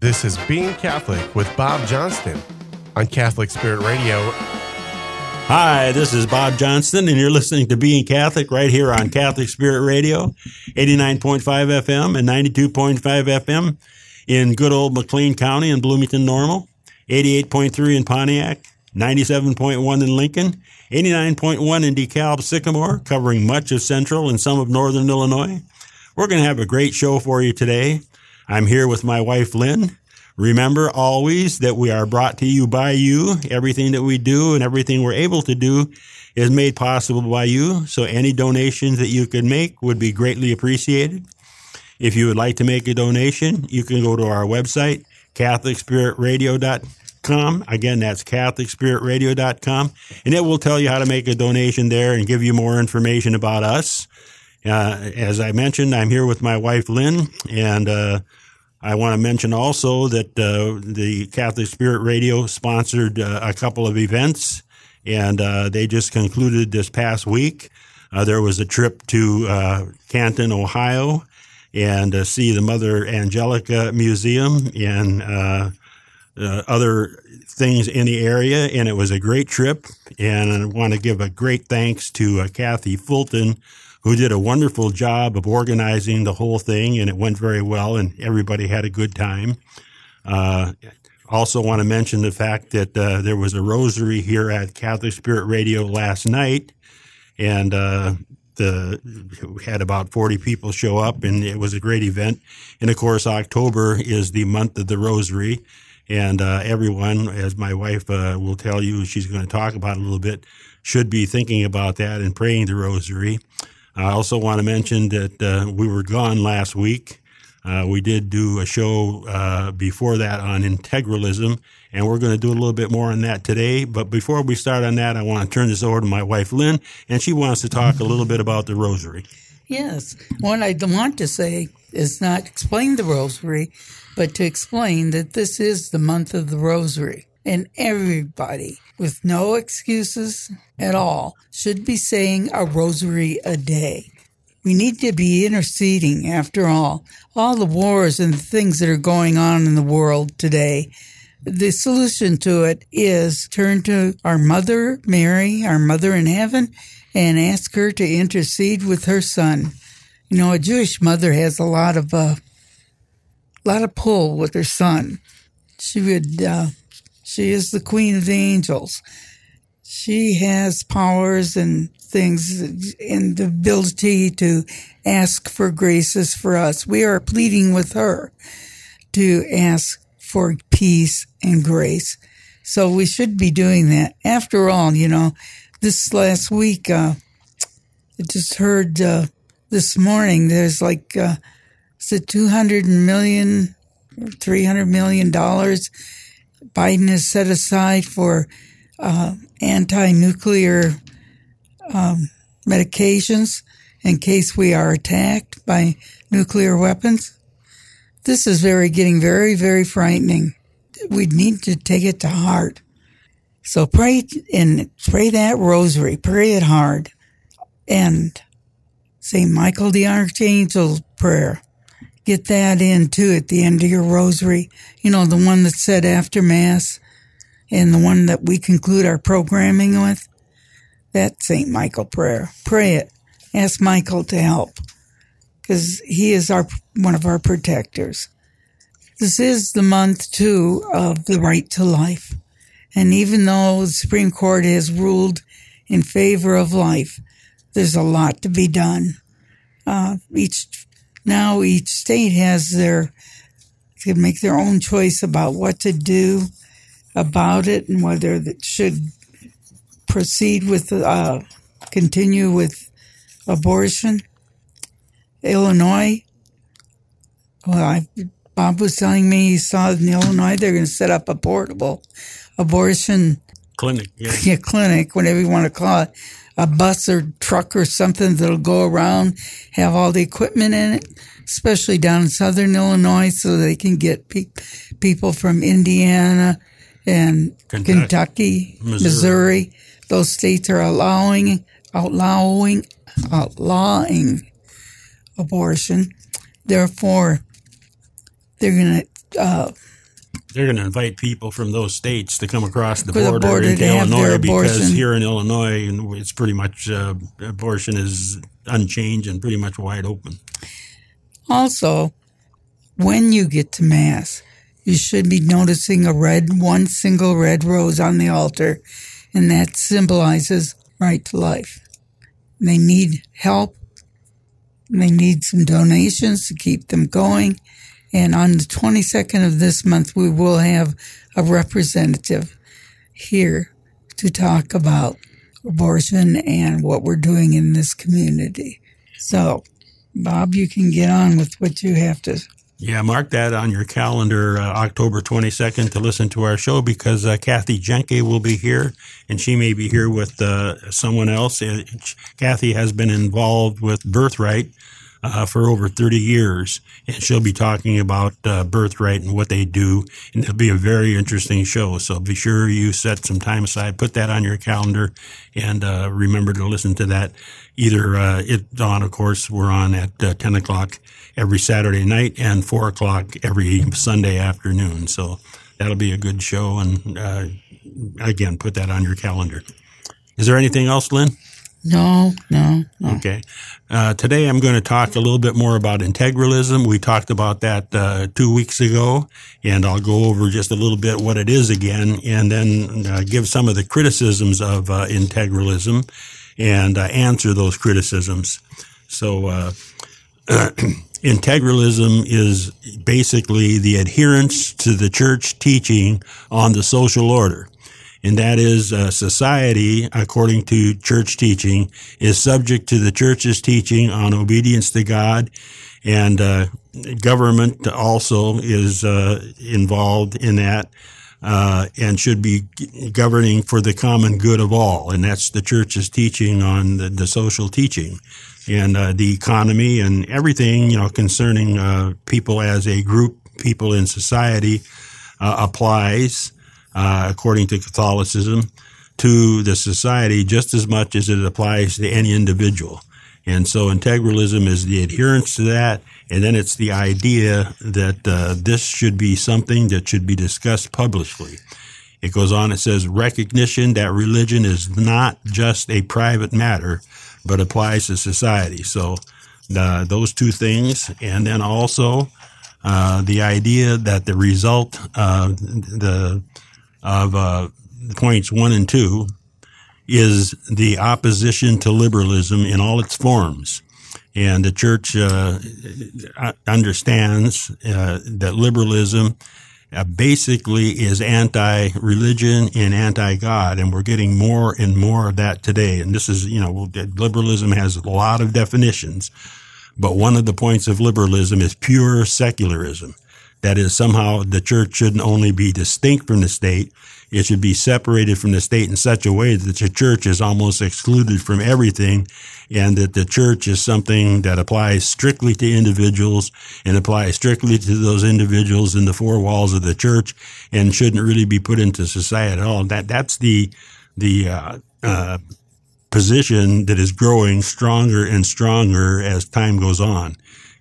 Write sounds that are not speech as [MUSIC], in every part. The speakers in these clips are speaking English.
This is Being Catholic with Bob Johnston on Catholic Spirit Radio. Hi, this is Bob Johnston, and you're listening to Being Catholic right here on Catholic Spirit Radio, 89.5 FM and 92.5 FM in good old McLean County and Bloomington Normal, 88.3 in Pontiac, 97.1 in Lincoln, 89.1 in DeKalb Sycamore, covering much of central and some of northern Illinois. We're going to have a great show for you today. I'm here with my wife, Lynn. Remember always that we are brought to you by you. Everything that we do and everything we're able to do is made possible by you. So any donations that you could make would be greatly appreciated. If you would like to make a donation, you can go to our website, CatholicSpiritRadio.com. Again, that's CatholicSpiritRadio.com. And it will tell you how to make a donation there and give you more information about us. Uh, as I mentioned, I'm here with my wife, Lynn, and, uh, I want to mention also that uh, the Catholic Spirit Radio sponsored uh, a couple of events, and uh, they just concluded this past week. Uh, there was a trip to uh, Canton, Ohio, and uh, see the Mother Angelica Museum and other things in the area, and it was a great trip. And I want to give a great thanks to Kathy Fulton who did a wonderful job of organizing the whole thing, and it went very well, and everybody had a good time. Uh, also, want to mention the fact that uh, there was a rosary here at Catholic Spirit Radio last night, and uh, the we had about 40 people show up, and it was a great event. And of course, October is the month of the rosary. And uh, everyone, as my wife uh, will tell you, she's going to talk about a little bit, should be thinking about that and praying the rosary. I also want to mention that uh, we were gone last week. Uh, we did do a show uh, before that on integralism, and we're going to do a little bit more on that today. But before we start on that, I want to turn this over to my wife, Lynn, and she wants to talk a little bit about the rosary. Yes. What I want to say is not explain the rosary, but to explain that this is the month of the rosary and everybody with no excuses at all should be saying a rosary a day. We need to be interceding after all. All the wars and the things that are going on in the world today. The solution to it is turn to our mother, Mary, our mother in heaven, and ask her to intercede with her son. You know, a Jewish mother has a lot of, uh, lot of pull with her son. She would, uh, she is the queen of the angels. She has powers and things and the ability to ask for graces for us. We are pleading with her to ask for peace and grace. So we should be doing that. After all, you know, this last week, uh, I just heard, uh, this morning, there's like, uh, is it 200 million, 300 million dollars Biden has set aside for uh, anti nuclear um, medications in case we are attacked by nuclear weapons. This is very getting very, very frightening. We need to take it to heart. So pray and pray that rosary, pray it hard, and say Michael the Archangel prayer get that in too at the end of your rosary. You know, the one that's said after Mass and the one that we conclude our programming with. That St. Michael prayer. Pray it. Ask Michael to help because he is our, one of our protectors. This is the month too of the right to life. And even though the Supreme Court has ruled in favor of life, there's a lot to be done. Uh, each now each state has their can make their own choice about what to do about it and whether it should proceed with uh, continue with abortion. Illinois, well, I, Bob was telling me he saw in Illinois they're going to set up a portable abortion clinic, yeah. [LAUGHS] yeah, clinic, whatever you want to call it, a bus or truck or something that'll go around, have all the equipment in it, especially down in southern Illinois, so they can get pe- people from Indiana and Kentucky, Kentucky Missouri. Missouri. Those states are allowing, outlawing, outlawing abortion. Therefore, they're going to uh, They're going to invite people from those states to come across the For the border, border into Illinois because here in Illinois, it's pretty much uh, abortion is unchanged and pretty much wide open. Also, when you get to Mass, you should be noticing a red, one single red rose on the altar, and that symbolizes right to life. They need help. They need some donations to keep them going. And on the 22nd of this month, we will have a representative here to talk about abortion and what we're doing in this community. So, Bob, you can get on with what you have to. Yeah, mark that on your calendar, uh, October 22nd, to listen to our show because uh, Kathy Jenke will be here, and she may be here with uh, someone else. Kathy has been involved with Birthright uh, for over 30 years, and she'll be talking about uh, Birthright and what they do, and it'll be a very interesting show. So be sure you set some time aside, put that on your calendar, and uh, remember to listen to that. Either uh, it's on, of course, we're on at uh, 10 o'clock every Saturday night and 4 o'clock every Sunday afternoon. So that'll be a good show, and uh, again, put that on your calendar. Is there anything else, Lynn? No, no, no. Okay. Uh, today I'm going to talk a little bit more about integralism. We talked about that uh, two weeks ago, and I'll go over just a little bit what it is again, and then uh, give some of the criticisms of uh, integralism and uh, answer those criticisms. So, uh, [CLEARS THROAT] integralism is basically the adherence to the church teaching on the social order and that is uh, society, according to church teaching, is subject to the church's teaching on obedience to God, and uh, government also is uh, involved in that. Uh, and should be governing for the common good of all, and that's the church's teaching on the, the social teaching, and uh, the economy and everything you know concerning uh, people as a group, people in society, applies uh, according to Catholicism, to the society just as much as it applies to any individual. And so integralism is the adherence to that. And then it's the idea that uh, this should be something that should be discussed publicly. It goes on, it says recognition that religion is not just a private matter, but applies to society. So uh, those two things. And then also uh, the idea that the result, uh, the of uh, points one and two is the opposition to liberalism in all its forms. And the church uh, understands uh, that liberalism uh, basically is anti-religion and anti-God, and we're getting more and more of that today. And this is, you know, liberalism has a lot of definitions, but one of the points of liberalism is pure secularism. That is, somehow the church shouldn't only be distinct from the state, it should be separated from the state in such a way that the church is almost excluded from everything and that the church is something that applies strictly to individuals and applies strictly to those individuals in the four walls of the church and shouldn't really be put into society at all. That, that's the, the, uh, uh, position that is growing stronger and stronger as time goes on.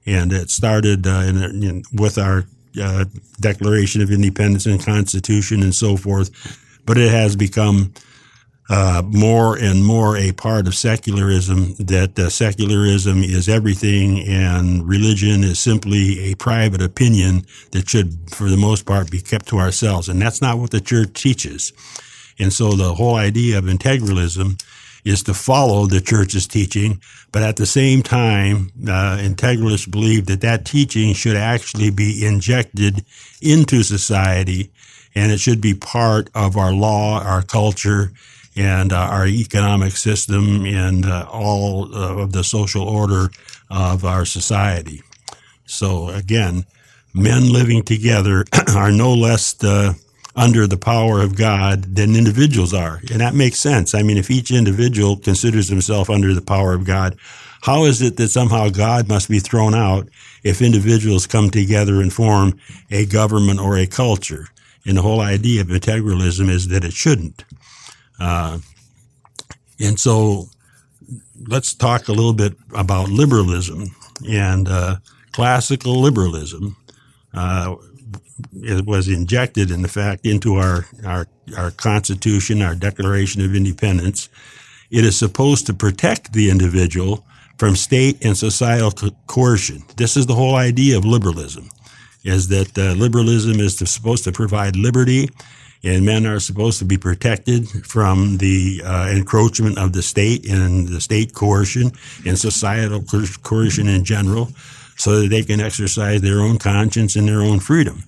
And it started uh, in, in, with our uh, Declaration of Independence and Constitution and so forth, but it has become uh, more and more a part of secularism. That uh, secularism is everything, and religion is simply a private opinion that should, for the most part, be kept to ourselves. And that's not what the church teaches. And so the whole idea of integralism is to follow the church's teaching, but at the same time, uh, integralists believe that that teaching should actually be injected into society, and it should be part of our law, our culture, and uh, our economic system, and uh, all of the social order of our society. So again, men living together [CLEARS THROAT] are no less the under the power of God than individuals are. And that makes sense. I mean, if each individual considers himself under the power of God, how is it that somehow God must be thrown out if individuals come together and form a government or a culture? And the whole idea of integralism is that it shouldn't. Uh, and so let's talk a little bit about liberalism and uh, classical liberalism. Uh, was injected, in fact, into our, our, our Constitution, our Declaration of Independence. It is supposed to protect the individual from state and societal co- coercion. This is the whole idea of liberalism, is that uh, liberalism is to, supposed to provide liberty and men are supposed to be protected from the uh, encroachment of the state and the state coercion and societal coercion in general so that they can exercise their own conscience and their own freedom.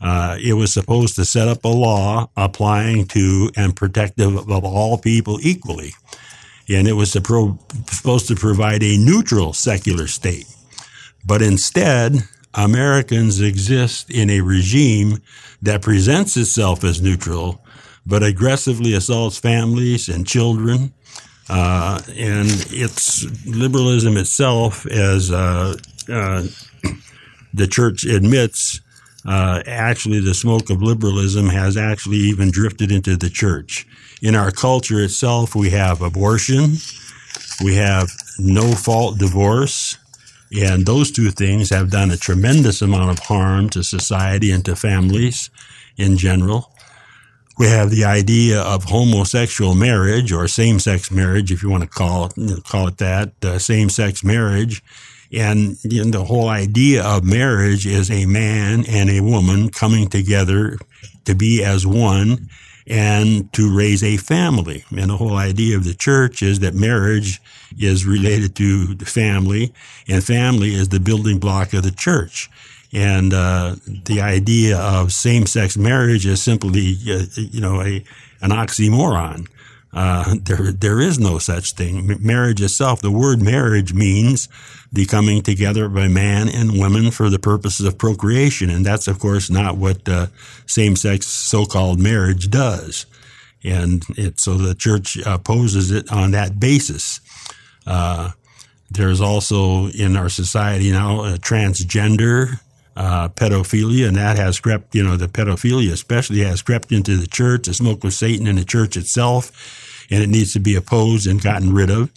Uh, it was supposed to set up a law applying to and protective of all people equally. And it was supposed to provide a neutral secular state. But instead, Americans exist in a regime that presents itself as neutral, but aggressively assaults families and children. Uh, and it's liberalism itself, as uh, uh, [CLEARS THROAT] the church admits, uh, actually the smoke of liberalism has actually even drifted into the church. In our culture itself, we have abortion, we have no fault divorce, and those two things have done a tremendous amount of harm to society and to families in general. We have the idea of homosexual marriage or same-sex marriage, if you want to call it, call it that, uh, same-sex marriage. And you know, the whole idea of marriage is a man and a woman coming together to be as one and to raise a family. And the whole idea of the church is that marriage is related to the family and family is the building block of the church. And uh, the idea of same-sex marriage is simply, uh, you know, a an oxymoron. Uh, there, there is no such thing. Marriage itself, the word marriage means the coming together by man and woman for the purposes of procreation. And that's, of course, not what uh, same-sex so-called marriage does. And it, so the church opposes it on that basis. Uh, there's also in our society now transgender uh, pedophilia, and that has crept, you know, the pedophilia especially has crept into the church, the smoke of Satan in the church itself and it needs to be opposed and gotten rid of.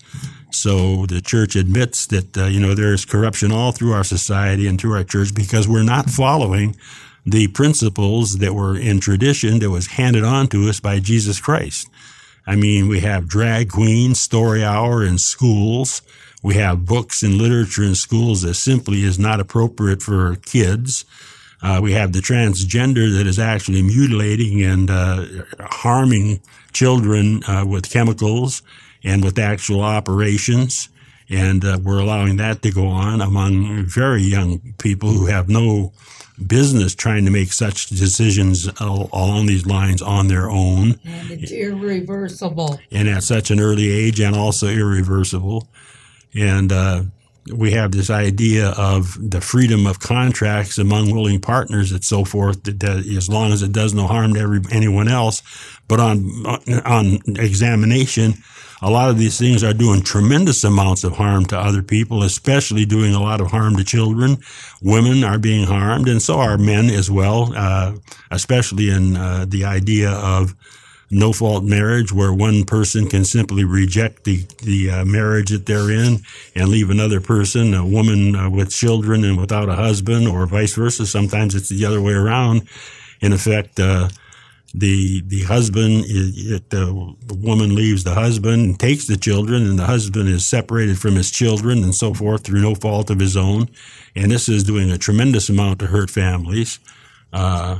So the church admits that, uh, you know, there's corruption all through our society and through our church because we're not following the principles that were in tradition that was handed on to us by Jesus Christ. I mean, we have drag queens, story hour in schools. We have books and literature in schools that simply is not appropriate for kids. Uh, we have the transgender that is actually mutilating and uh, harming children uh, with chemicals and with actual operations. And uh, we're allowing that to go on among very young people who have no business trying to make such decisions along these lines on their own. And it's irreversible. And at such an early age and also irreversible. And uh, we have this idea of the freedom of contracts among willing partners and so forth, that, that as long as it does no harm to every, anyone else. But on, on examination, a lot of these things are doing tremendous amounts of harm to other people, especially doing a lot of harm to children. Women are being harmed, and so are men as well, uh, especially in uh, the idea of no fault marriage where one person can simply reject the, the uh, marriage that they're in and leave another person, a woman uh, with children and without a husband or vice versa. Sometimes it's the other way around. In effect, uh, the the husband it, the woman leaves the husband and takes the children and the husband is separated from his children and so forth through no fault of his own and this is doing a tremendous amount to hurt families uh,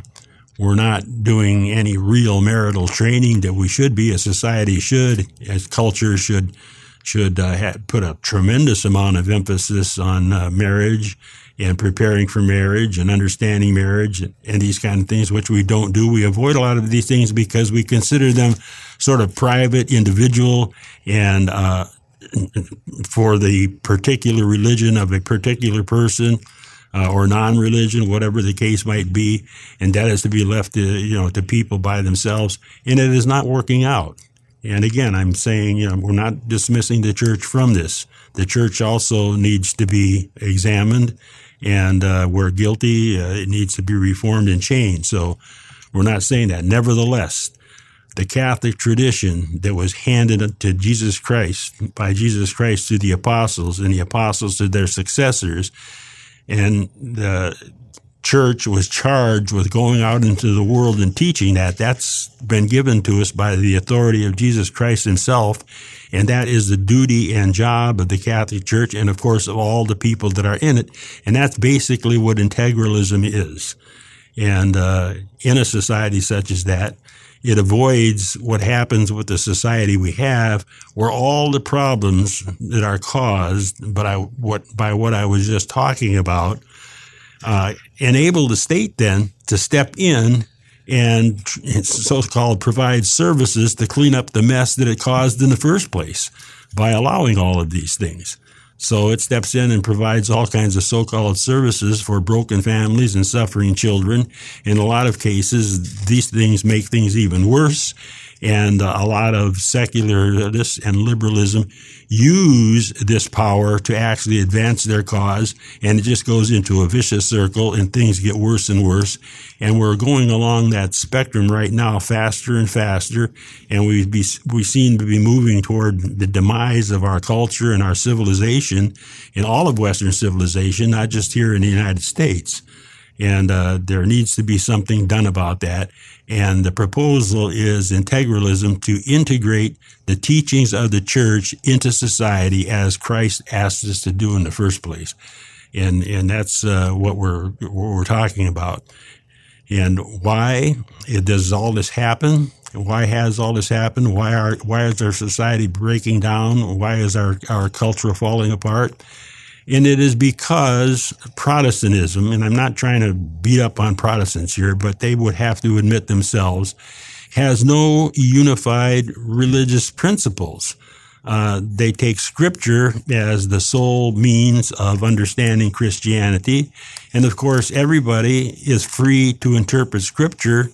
we're not doing any real marital training that we should be. as society should, as culture should, should uh, put a tremendous amount of emphasis on uh, marriage and preparing for marriage and understanding marriage and, and, these kind of things, which we don't do. We avoid a lot of these things because we consider them sort of private, individual, and uh, for the particular religion of a particular person uh, or non-religion, whatever the case might be, and that is to be left to you know to people by themselves, and it is not working out. And again, I'm saying you know we're not dismissing the church from this. The church also needs to be examined, and uh, where guilty, uh, it needs to be reformed and changed. So we're not saying that. Nevertheless, the Catholic tradition that was handed to Jesus Christ by Jesus Christ to the apostles and the apostles to their successors and the church was charged with going out into the world and teaching that. That's been given to us by the authority of Jesus Christ himself. And that is the duty and job of the Catholic Church and, of course, of all the people that are in it. And that's basically what integralism is. And uh, in a society such as that, it avoids what happens with the society we have, where all the problems that are caused by what by what I was just talking about uh, enable the state then to step in and so-called provide services to clean up the mess that it caused in the first place by allowing all of these things. So it steps in and provides all kinds of so-called services for broken families and suffering children. In a lot of cases, these things make things even worse. And uh, a lot of secularists and liberalism use this power to actually advance their cause. And it just goes into a vicious circle and things get worse and worse. And we're going along that spectrum right now faster and faster. And we be, we seem to be moving toward the demise of our culture and our civilization in all of Western civilization, not just here in the United States. And uh, there needs to be something done about that. And the proposal is integralism to integrate the teachings of the church into society as Christ asked us to do in the first place. And, and that's uh, what we're, what we're talking about. And why does all this happen? Why has all this happened? Why are, why is our society breaking down? Why is our, our culture falling apart? And it is because Protestantism, and I'm not trying to beat up on Protestants here, but they would have to admit themselves, has no unified religious principles. Uh, they take scripture as the sole means of understanding Christianity. And of course, everybody is free to interpret scripture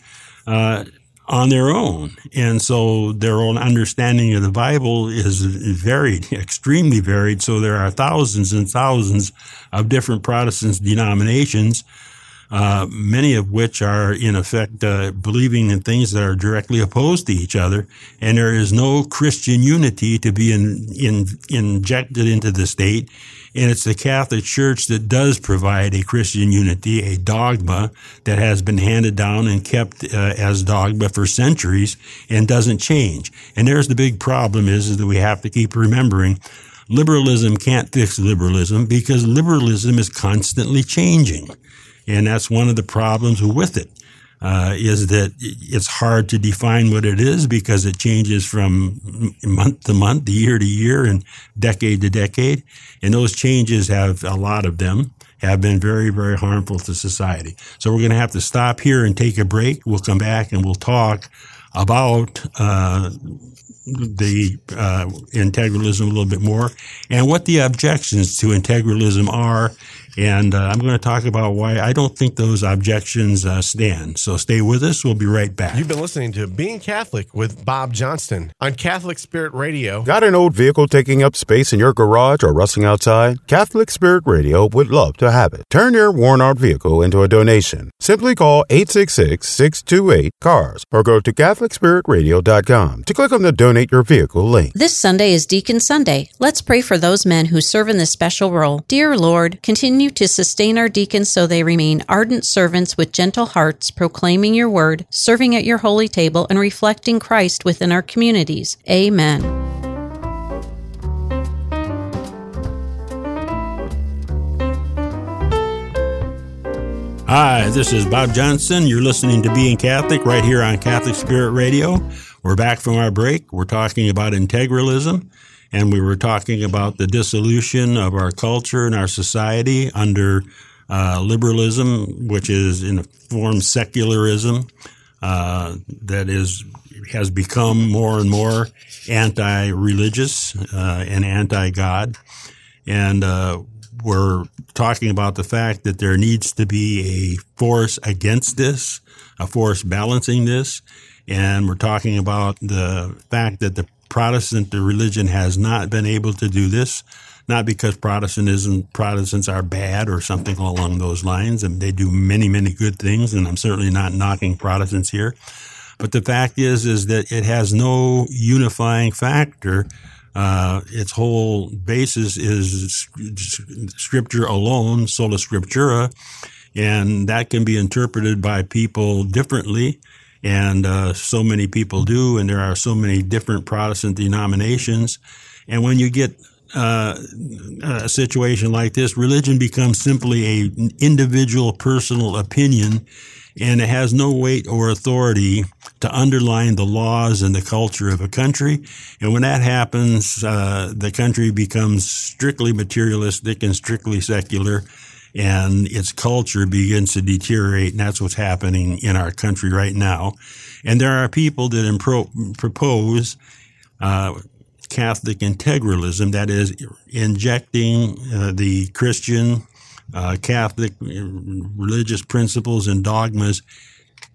uh, on their own. And so their own understanding of the Bible is varied, [LAUGHS] extremely varied. So there are thousands and thousands of different Protestant denominations, uh, many of which are in effect uh, believing in things that are directly opposed to each other. And there is no Christian unity to be in, in, injected into the state and it's the Catholic Church that does provide a Christian unity, a dogma that has been handed down and kept uh, as dogma for centuries and doesn't change. And there's the big problem is, is that we have to keep remembering liberalism can't fix liberalism because liberalism is constantly changing. And that's one of the problems with it uh, is that it's hard to define what it is because it changes from month to month, year to year, and decade to decade. And those changes have a lot of them have been very, very harmful to society. So we're going to have to stop here and take a break. We'll come back and we'll talk about uh, the uh, integralism a little bit more and what the objections to integralism are and uh, I'm going to talk about why I don't think those objections uh, stand. So stay with us. We'll be right back. You've been listening to Being Catholic with Bob Johnston on Catholic Spirit Radio. Got an old vehicle taking up space in your garage or rusting outside? Catholic Spirit Radio would love to have it. Turn your worn out vehicle into a donation. Simply call 866 628 CARS or go to CatholicSpiritRadio.com to click on the Donate Your Vehicle link. This Sunday is Deacon Sunday. Let's pray for those men who serve in this special role. Dear Lord, continue continue to sustain our deacons so they remain ardent servants with gentle hearts, proclaiming your word, serving at your holy table, and reflecting Christ within our communities. Amen. Hi, this is Bob Johnston. You're listening to Being Catholic right here on Catholic Spirit Radio. We're back from our break. We're talking about integralism and we were talking about the dissolution of our culture and our society under uh, liberalism, which is in a form secularism uh, that is has become more and more anti-religious uh, and anti-God, and uh, we're talking about the fact that there needs to be a force against this, a force balancing this, and we're talking about the fact that the Protestant religion has not been able to do this, not because Protestantism Protestants are bad or something along those lines. and they do many, many good things, and I'm certainly not knocking Protestants here. But the fact is, is that it has no unifying factor. Uh, its whole basis is scripture alone, sola scriptura, and that can be interpreted by people differently. And uh, so many people do, and there are so many different Protestant denominations. And when you get uh, a situation like this, religion becomes simply a individual personal opinion and it has no weight or authority to underline the laws and the culture of a country. And when that happens, uh, the country becomes strictly materialistic and strictly secular, and its culture begins to deteriorate. And that's what's happening in our country right now. And there are people that impro- propose uh, Catholic integralism, that is, injecting uh, the Christian uh, Catholic uh, religious principles and dogmas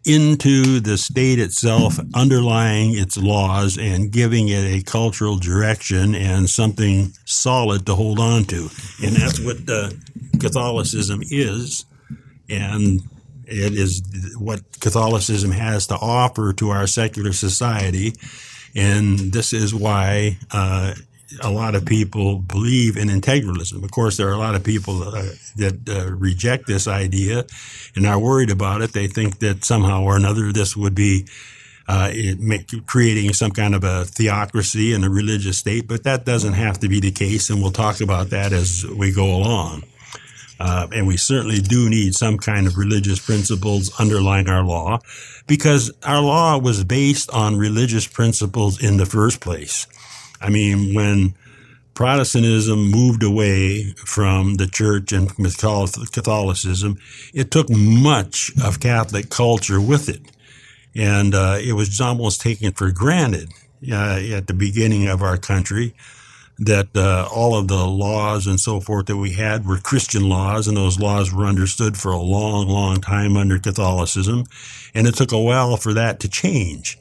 into the state itself, underlying its laws and giving it a cultural direction and something solid to hold on to. And that's what uh, Catholicism is. And it is what Catholicism has to offer to our secular society. And this is why uh, a lot of people believe in integralism. Of course, there are a lot of people uh, that uh, reject this idea and are worried about it. They think that somehow or another this would be uh, make, creating some kind of a theocracy and a religious state, but that doesn't have to be the case, and we'll talk about that as we go along. Uh, and we certainly do need some kind of religious principles underlying our law because our law was based on religious principles in the first place. I mean, when Protestantism moved away from the church and Catholicism, it took much of Catholic culture with it. And uh, it was almost taken for granted uh, at the beginning of our country that uh, all of the laws and so forth that we had were Christian laws, and those laws were understood for a long, long time under Catholicism. And it took a while for that to change.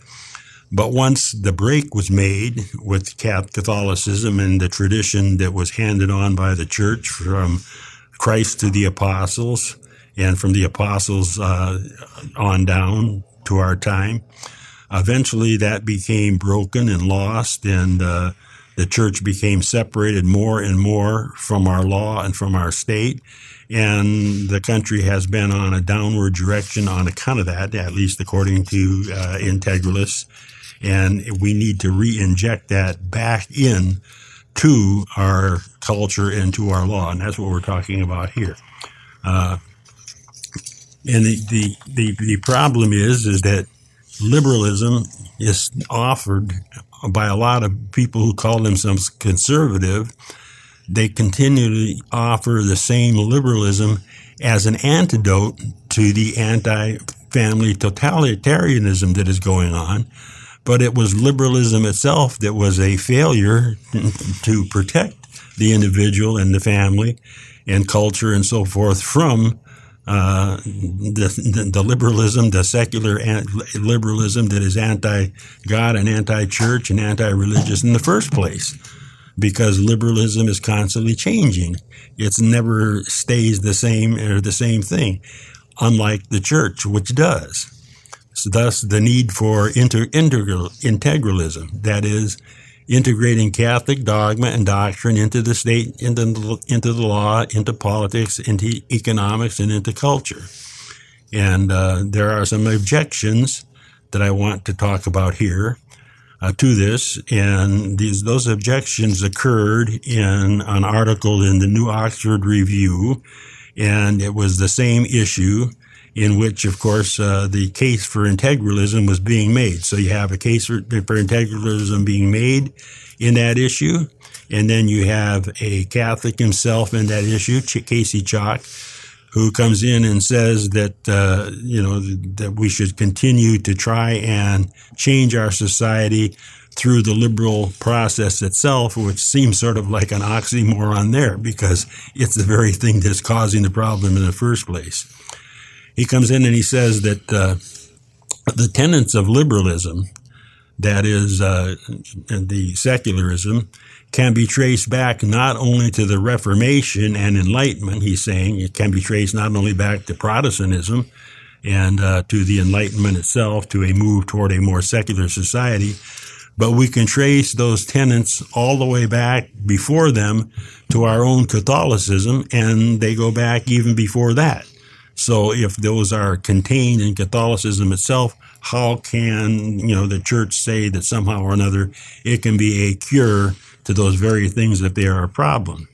But once the break was made with Catholicism and the tradition that was handed on by the church from Christ to the apostles and from the apostles uh, on down to our time, eventually that became broken and lost and uh, the church became separated more and more from our law and from our state. And the country has been on a downward direction on account of that, at least according to uh, integralists and we need to re-inject that back in to our culture and to our law, and that's what we're talking about here. Uh, and the, the, the, the problem is, is that liberalism is offered by a lot of people who call themselves conservative. They continue to offer the same liberalism as an antidote to the anti-family totalitarianism that is going on but it was liberalism itself that was a failure to protect the individual and the family and culture and so forth from uh, the, the, liberalism, the secular liberalism that is anti-God and anti-church and anti-religious in the first place. Because liberalism is constantly changing. It's never stays the same or the same thing, unlike the church, which does thus the need for inter- integral, integralism, that is, integrating Catholic dogma and doctrine into the state, into into the law, into politics, into economics, and into culture. And uh, there are some objections that I want to talk about here uh, to this, and these those objections occurred in an article in the New Oxford Review, and it was the same issue in which, of course, uh, the case for integralism was being made. So you have a case for, for integralism being made in that issue, and then you have a Catholic himself in that issue, Ch- Casey Chalk, who comes in and says that uh, you know that we should continue to try and change our society through the liberal process itself, which seems sort of like an oxymoron there because it's the very thing that's causing the problem in the first place he comes in and he says that uh, the tenets of liberalism, that is uh, the secularism, can be traced back not only to the Reformation and Enlightenment, he's saying it can be traced not only back to Protestantism and uh, to the Enlightenment itself, to a move toward a more secular society, but we can trace those tenets all the way back before them to our own Catholicism, and they go back even before that. So if those are contained in Catholicism itself, how can, you know, the church say that somehow or another it can be a cure to those very things if they are a problem?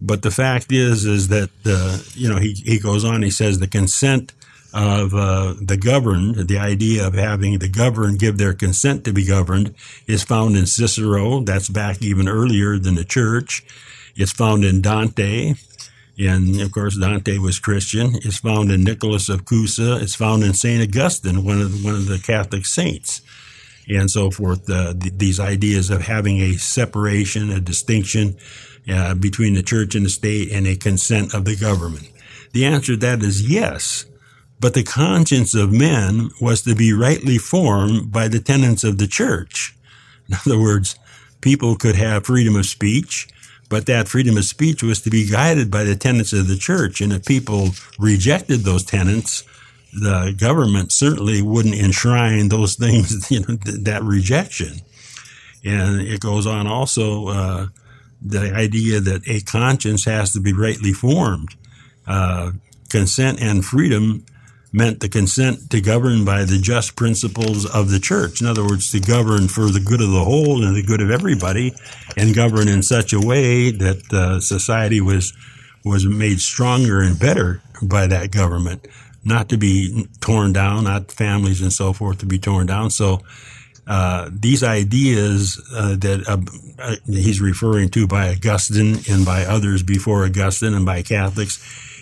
But the fact is, is that, uh, you know, he, he goes on, he says the consent of uh, the governed, the idea of having the governed give their consent to be governed, is found in Cicero. That's back even earlier than the church. It's found in Dante. And of course, Dante was Christian. It's found in Nicholas of Cusa. It's found in St. Augustine, one of, the, one of the Catholic saints, and so forth. Uh, th- these ideas of having a separation, a distinction uh, between the church and the state, and a consent of the government. The answer to that is yes. But the conscience of men was to be rightly formed by the tenets of the church. In other words, people could have freedom of speech, but that freedom of speech was to be guided by the tenets of the church. And if people rejected those tenets, the government certainly wouldn't enshrine those [LAUGHS] things, you know, th- that rejection. And it goes on also, uh, the idea that a conscience has to be rightly formed. Uh, consent and freedom meant the consent to govern by the just principles of the church. In other words, to govern for the good of the whole and the good of everybody, and govern in such a way that uh, society was was made stronger and better by that government, not to be torn down, not families and so forth to be torn down. So. Uh, these ideas uh, that uh, he's referring to by Augustine and by others before Augustine and by Catholics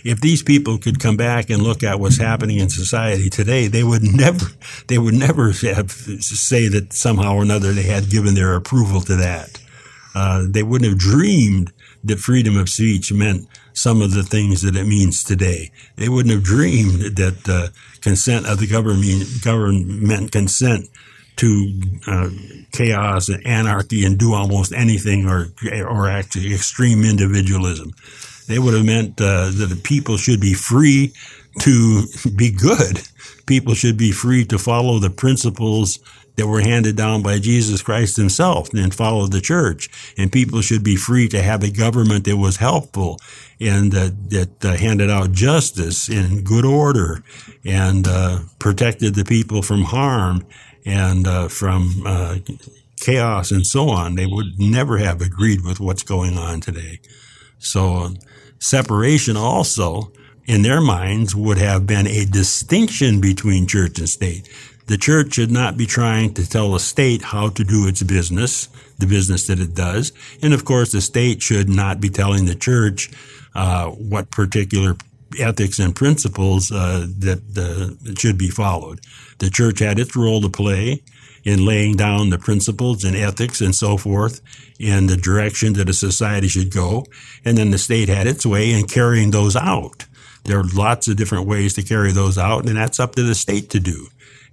if these people could come back and look at what's happening in society today, they would never, they would never have say that somehow or another they had given their approval to that. Uh, they wouldn't have dreamed that freedom of speech meant some of the things that it means today. They wouldn't have dreamed that uh, consent of the government, government consent to uh, chaos and anarchy and do almost anything or or actually extreme individualism. They would have meant uh, that the people should be free to [LAUGHS] be good. People should be free to follow the principles that were handed down by Jesus Christ himself and follow the church. And people should be free to have a government that was helpful and uh, that uh, handed out justice in good order and uh, protected the people from harm and uh, from uh, chaos and so on. They would never have agreed with what's going on today. So separation also in their minds would have been a distinction between church and state. The church should not be trying to tell the state how to do its business, the business that it does. And of course, the state should not be telling the church uh, what particular ethics and principles uh, that uh, should be followed. The church had its role to play in laying down the principles and ethics and so forth in the direction that a society should go. And then the state had its way in carrying those out. There are lots of different ways to carry those out, and that's up to the state to do.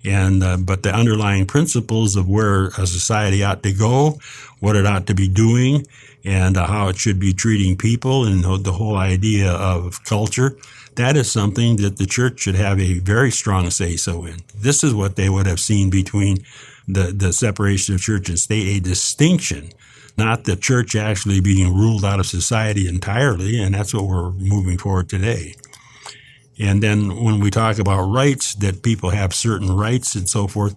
And uh, but the underlying principles of where a society ought to go, what it ought to be doing, and uh, how it should be treating people, and the whole idea of culture, that is something that the church should have a very strong say so in. This is what they would have seen between the, the separation of church and state, a distinction, not the church actually being ruled out of society entirely. And that's what we're moving forward today. And then when we talk about rights, that people have certain rights and so forth,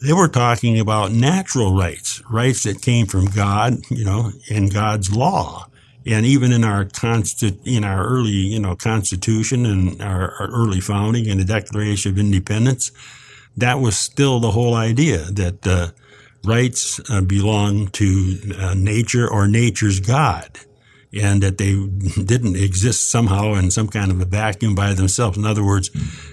they were talking about natural rights, rights that came from God, you know, in God's law. And even in our consti- in our early, you know, constitution and our, our early founding and the Declaration of Independence, that was still the whole idea that uh, rights uh, belong to uh, nature or nature's God, and that they [LAUGHS] didn't exist somehow in some kind of a vacuum by themselves. In other words,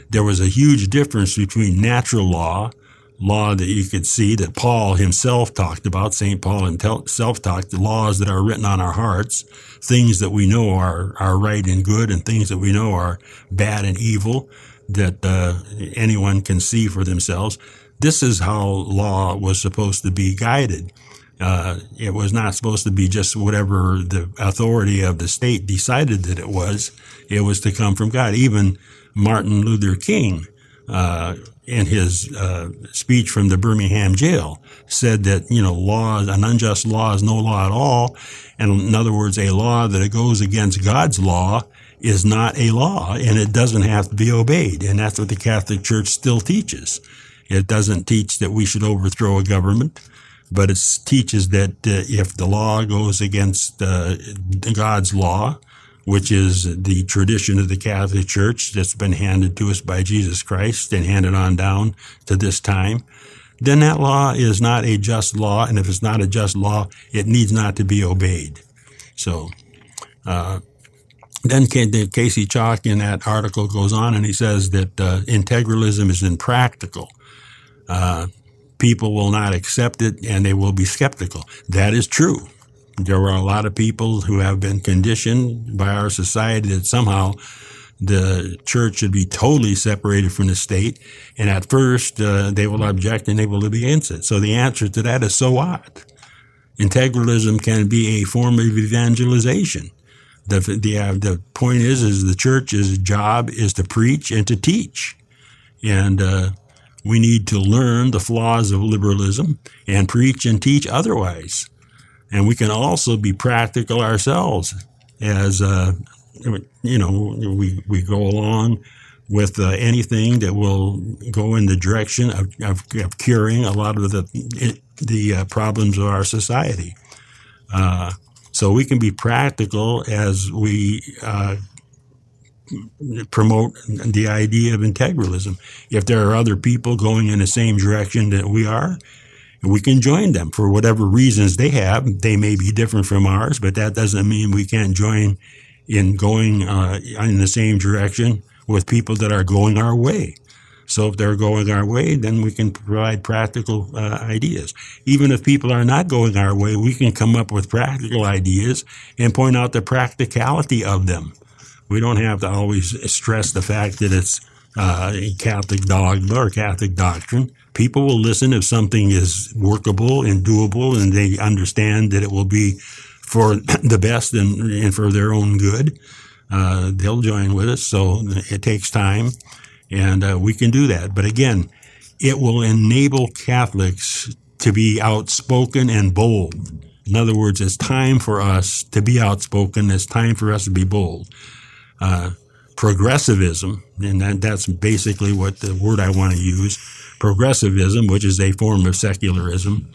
there was a huge difference between natural law, law that you could see that Paul himself talked about, St. Paul himself talked, the laws that are written on our hearts, things that we know are, are right and good, and things that we know are bad and evil that uh, anyone can see for themselves. This is how law was supposed to be guided. Uh, it was not supposed to be just whatever the authority of the state decided that it was. It was to come from God. Even Martin Luther King, uh, in his uh, speech from the Birmingham jail, said that you know law, an unjust law, is no law at all, and in other words, a law that goes against God's law is not a law and it doesn't have to be obeyed. And that's what the Catholic Church still teaches. It doesn't teach that we should overthrow a government, but it teaches that uh, if the law goes against uh, God's law, which is the tradition of the Catholic Church that's been handed to us by Jesus Christ and handed on down to this time, then that law is not a just law. And if it's not a just law, it needs not to be obeyed. So, uh, then Casey Chalk in that article goes on and he says that uh, integralism is impractical. Uh, people will not accept it and they will be skeptical. That is true. There are a lot of people who have been conditioned by our society that somehow the church should be totally separated from the state. And at first, uh, they will object and they will be against it. So the answer to that is so what? Integralism can be a form of evangelization. The the uh, the point is is the church's job is to preach and to teach, and uh, we need to learn the flaws of liberalism and preach and teach otherwise. And we can also be practical ourselves as uh, you know we we go along with uh, anything that will go in the direction of, of, of curing a lot of the the uh, problems of our society. Uh, so we can be practical as we uh, promote the idea of integralism. If there are other people going in the same direction that we are, we can join them for whatever reasons they have. They may be different from ours, but that doesn't mean we can't join in going uh, in the same direction with people that are going our way. So if they're going our way, then we can provide practical uh, ideas. Even if people are not going our way, we can come up with practical ideas and point out the practicality of them. We don't have to always stress the fact that it's uh, Catholic dogma or Catholic doctrine. People will listen if something is workable and doable and they understand that it will be for [CLEARS THROAT] the best and, and for their own good. Uh, they'll join with us. So it takes time. And uh, we can do that. But again, it will enable Catholics to be outspoken and bold. In other words, it's time for us to be outspoken. It's time for us to be bold. Uh, progressivism, and that, that's basically what the word I want to use. Progressivism, which is a form of secularism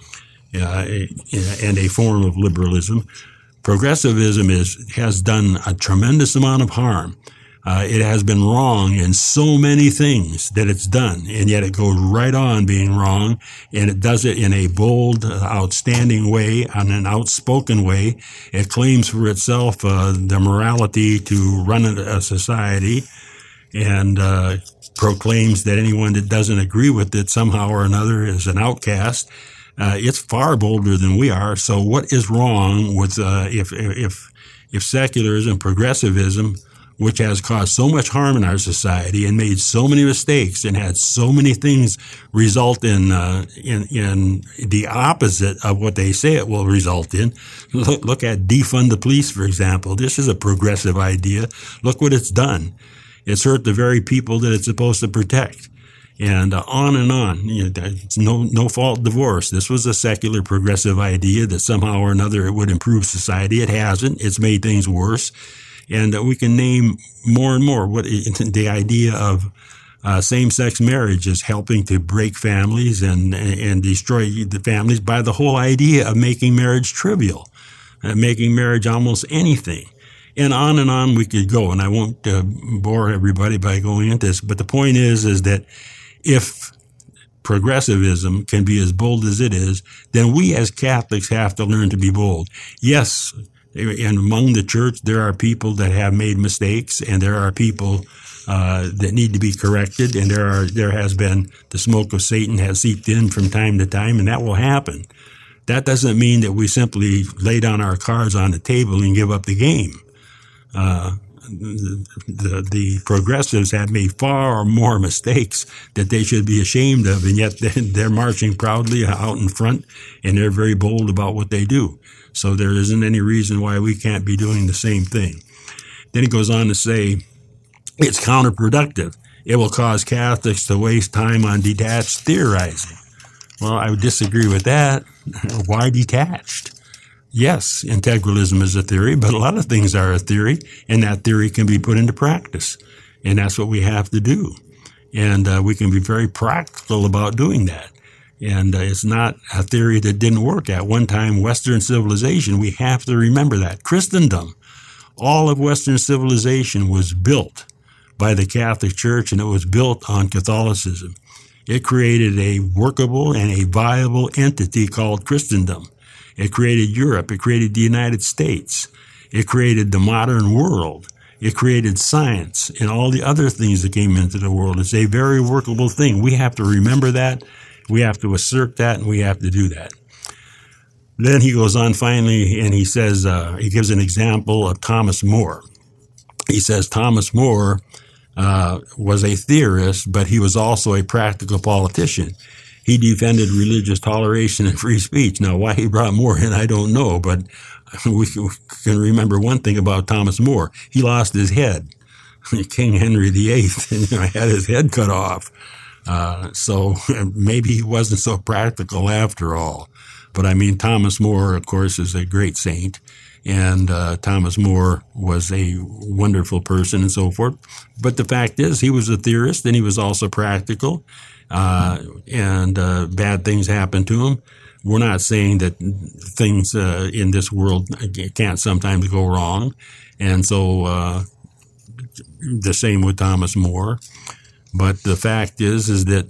uh, and a form of liberalism. Progressivism is has done a tremendous amount of harm uh, it has been wrong in so many things that it's done, and yet it goes right on being wrong, and it does it in a bold, uh, outstanding way, in an outspoken way. It claims for itself uh, the morality to run a society, and uh, proclaims that anyone that doesn't agree with it somehow or another is an outcast. Uh, it's far bolder than we are. So, what is wrong with uh, if if if secularism, progressivism which has caused so much harm in our society and made so many mistakes and had so many things result in uh, in, in the opposite of what they say it will result in. Look, look at defund the police, for example. This is a progressive idea. Look what it's done. It's hurt the very people that it's supposed to protect. And uh, on and on. You know, no, no fault divorce. This was a secular progressive idea that somehow or another it would improve society. It hasn't. It's made things worse and uh, we can name more and more what [LAUGHS] the idea of uh, same-sex marriage is helping to break families and and destroy the families by the whole idea of making marriage trivial, uh, making marriage almost anything, and on and on we could go. And I won't uh, bore everybody by going into this, but the point is is that if progressivism can be as bold as it is, then we as Catholics have to learn to be bold. Yes, and among the church, there are people that have made mistakes, and there are people uh, that need to be corrected, and there are there has been the smoke of Satan has seeped in from time to time, and that will happen. That doesn't mean that we simply lay down our cards on the table and give up the game. Uh, the, the, the, progressives have made far more mistakes that they should be ashamed of, and yet [LAUGHS] they're marching proudly out in front, and they're very bold about what they do. So there isn't any reason why we can't be doing the same thing. Then he goes on to say, it's counterproductive. It will cause Catholics to waste time on detached theorizing. Well, I would disagree with that. [LAUGHS] why detached? yes, integralism is a theory, but a lot of things are a theory, and that theory can be put into practice. And that's what we have to do. And uh, we can be very practical about doing that. And uh, it's not a theory that didn't work. At one time, Western civilization, we have to remember that. Christendom, all of Western civilization was built by the Catholic Church and it was built on Catholicism. It created a workable and a viable entity called Christendom. It created Europe. It created the United States. It created the modern world. It created science and all the other things that came into the world. It's a very workable thing. We have to remember that. We have to assert that and we have to do that. Then he goes on finally and he says, uh, he gives an example of Thomas More. He says Thomas More uh, was a theorist, but he was also a practical politician. He defended religious toleration and free speech. Now, why he brought More in, I don't know, but [LAUGHS] we can remember one thing about Thomas More. He lost his head. [LAUGHS] King Henry VIII [LAUGHS] had his head cut off. Uh, so [LAUGHS] maybe he wasn't so practical after all. But I mean, Thomas More, of course, is a great saint. And uh, Thomas More was a wonderful person and so forth. But the fact is, he was a theorist and he was also practical. Uh, and uh, bad things happened to him. We're not saying that things uh, in this world can't sometimes go wrong. And so the same with Thomas More. But the fact is, is that